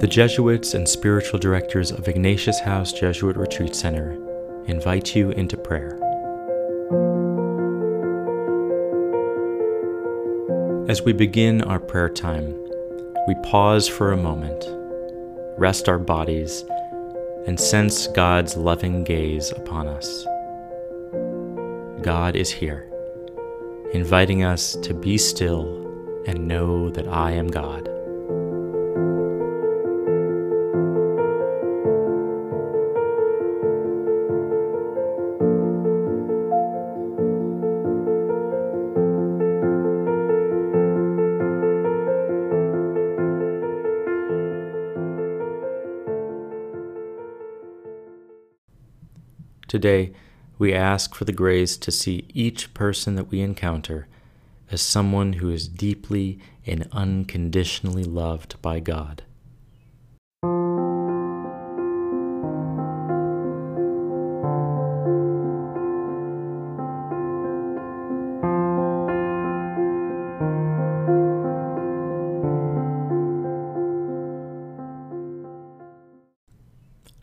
The Jesuits and spiritual directors of Ignatius House Jesuit Retreat Center invite you into prayer. As we begin our prayer time, we pause for a moment, rest our bodies, and sense God's loving gaze upon us. God is here, inviting us to be still and know that I am God. Today, we ask for the grace to see each person that we encounter as someone who is deeply and unconditionally loved by God.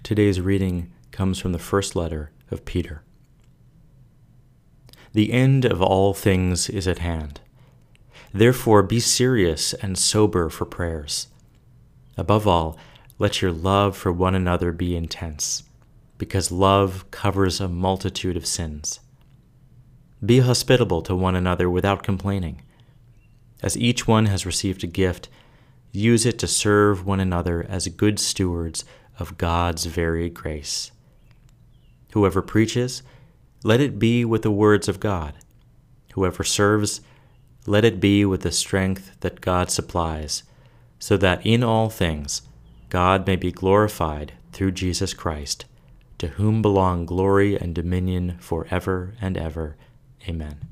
Today's reading comes from the first letter of Peter. The end of all things is at hand. Therefore, be serious and sober for prayers. Above all, let your love for one another be intense, because love covers a multitude of sins. Be hospitable to one another without complaining. As each one has received a gift, use it to serve one another as good stewards of God's varied grace. Whoever preaches, let it be with the words of God. Whoever serves, let it be with the strength that God supplies, so that in all things God may be glorified through Jesus Christ, to whom belong glory and dominion forever and ever. Amen.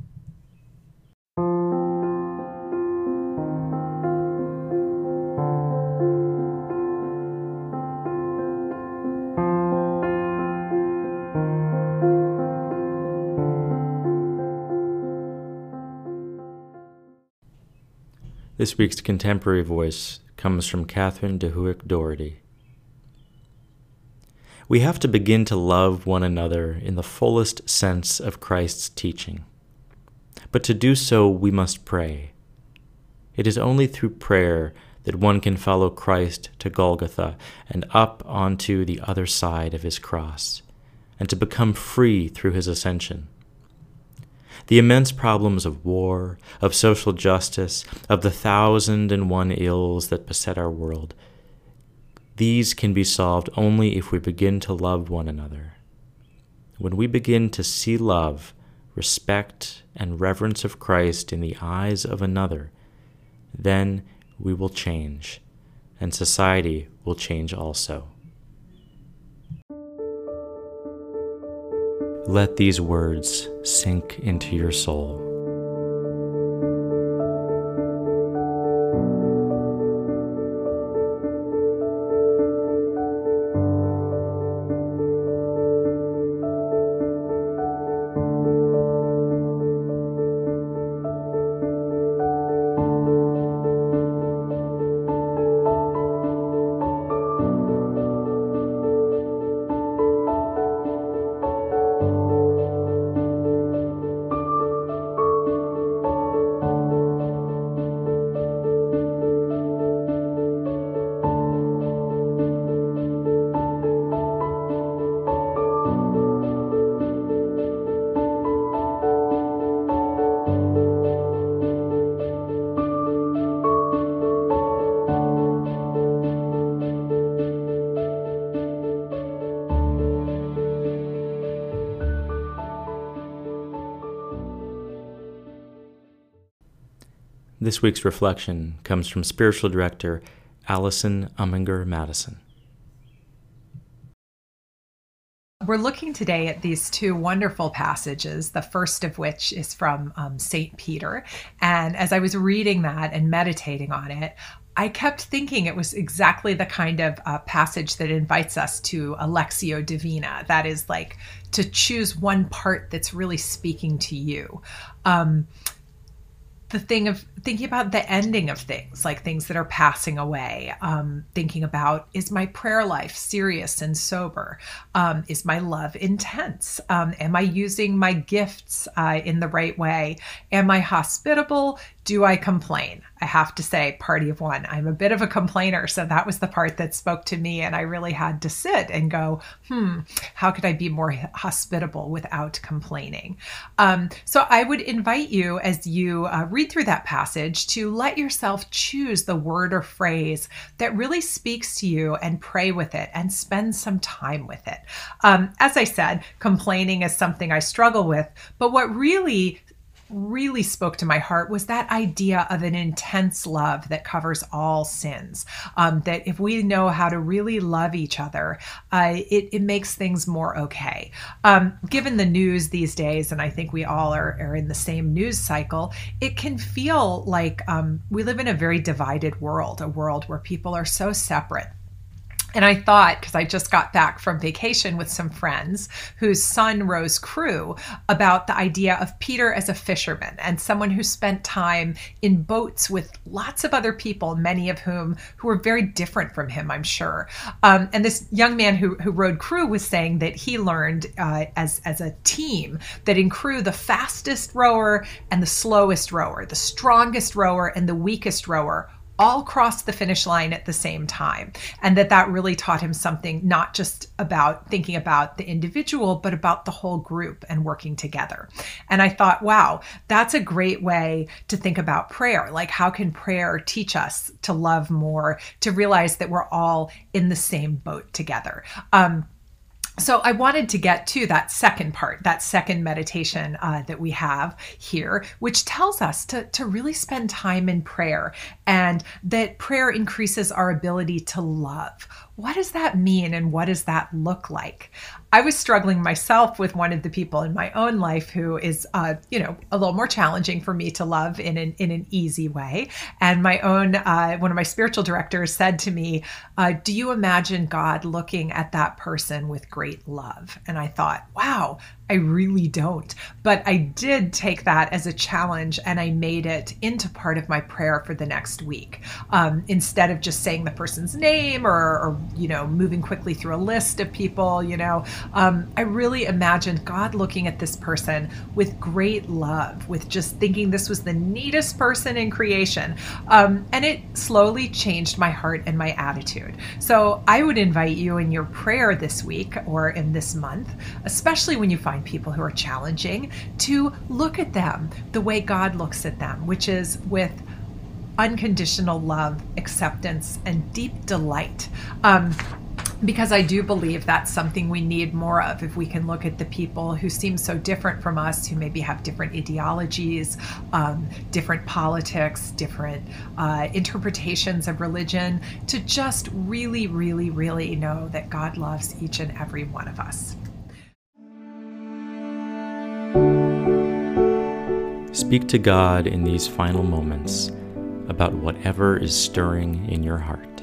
This week's contemporary voice comes from Catherine de Hueck Doherty. We have to begin to love one another in the fullest sense of Christ's teaching. But to do so, we must pray. It is only through prayer that one can follow Christ to Golgotha and up onto the other side of his cross, and to become free through his ascension the immense problems of war, of social justice, of the thousand and one ills that beset our world. These can be solved only if we begin to love one another. When we begin to see love, respect, and reverence of Christ in the eyes of another, then we will change, and society will change also. Let these words sink into your soul. This week's reflection comes from spiritual director Allison Umminger Madison. We're looking today at these two wonderful passages, the first of which is from um, St. Peter. And as I was reading that and meditating on it, I kept thinking it was exactly the kind of uh, passage that invites us to a Lectio Divina. That is like to choose one part that's really speaking to you. Um, the thing of thinking about the ending of things, like things that are passing away. Um, thinking about is my prayer life serious and sober? Um, is my love intense? Um, am I using my gifts uh, in the right way? Am I hospitable? Do I complain? I have to say, party of one. I'm a bit of a complainer. So that was the part that spoke to me. And I really had to sit and go, hmm, how could I be more hospitable without complaining? Um, so I would invite you as you uh, read through that passage to let yourself choose the word or phrase that really speaks to you and pray with it and spend some time with it. Um, as I said, complaining is something I struggle with, but what really really spoke to my heart was that idea of an intense love that covers all sins. Um, that if we know how to really love each other, uh, it, it makes things more okay. Um, given the news these days, and I think we all are, are in the same news cycle, it can feel like um, we live in a very divided world, a world where people are so separate and I thought, because I just got back from vacation with some friends whose son rose crew, about the idea of Peter as a fisherman and someone who spent time in boats with lots of other people, many of whom who were very different from him, I'm sure. Um, and this young man who, who rode crew was saying that he learned uh, as, as a team that in crew, the fastest rower and the slowest rower, the strongest rower and the weakest rower all crossed the finish line at the same time and that that really taught him something not just about thinking about the individual but about the whole group and working together. And i thought wow that's a great way to think about prayer. Like how can prayer teach us to love more to realize that we're all in the same boat together? Um, so I wanted to get to that second part, that second meditation uh, that we have here, which tells us to, to really spend time in prayer and that prayer increases our ability to love what does that mean and what does that look like? I was struggling myself with one of the people in my own life who is, uh, you know, a little more challenging for me to love in an in an easy way. And my own uh, one of my spiritual directors said to me, uh, "Do you imagine God looking at that person with great love?" And I thought, "Wow, I really don't. But I did take that as a challenge and I made it into part of my prayer for the next week. Um, instead of just saying the person's name or, or, you know, moving quickly through a list of people, you know, um, I really imagined God looking at this person with great love, with just thinking this was the neatest person in creation. Um, and it slowly changed my heart and my attitude. So I would invite you in your prayer this week or in this month, especially when you find find people who are challenging, to look at them the way God looks at them, which is with unconditional love, acceptance, and deep delight. Um, because I do believe that's something we need more of if we can look at the people who seem so different from us, who maybe have different ideologies, um, different politics, different uh, interpretations of religion, to just really, really, really know that God loves each and every one of us. Speak to God in these final moments about whatever is stirring in your heart.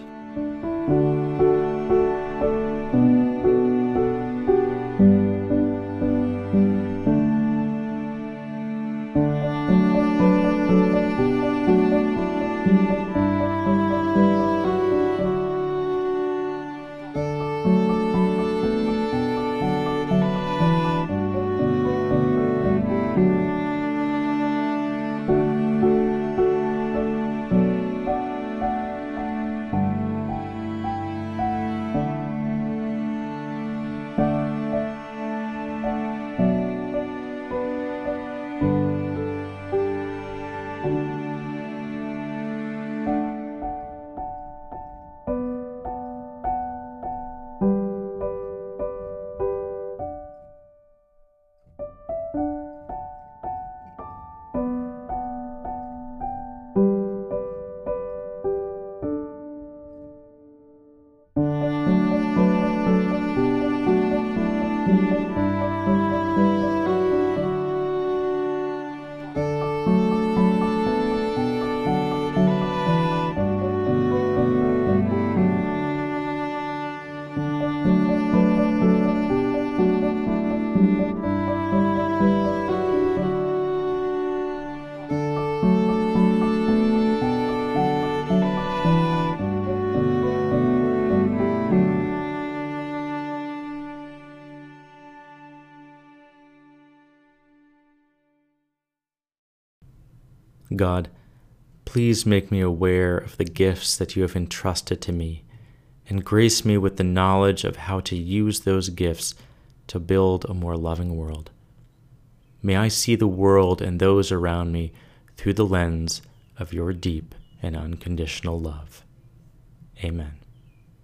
God, please make me aware of the gifts that you have entrusted to me and grace me with the knowledge of how to use those gifts to build a more loving world. May I see the world and those around me through the lens of your deep and unconditional love. Amen.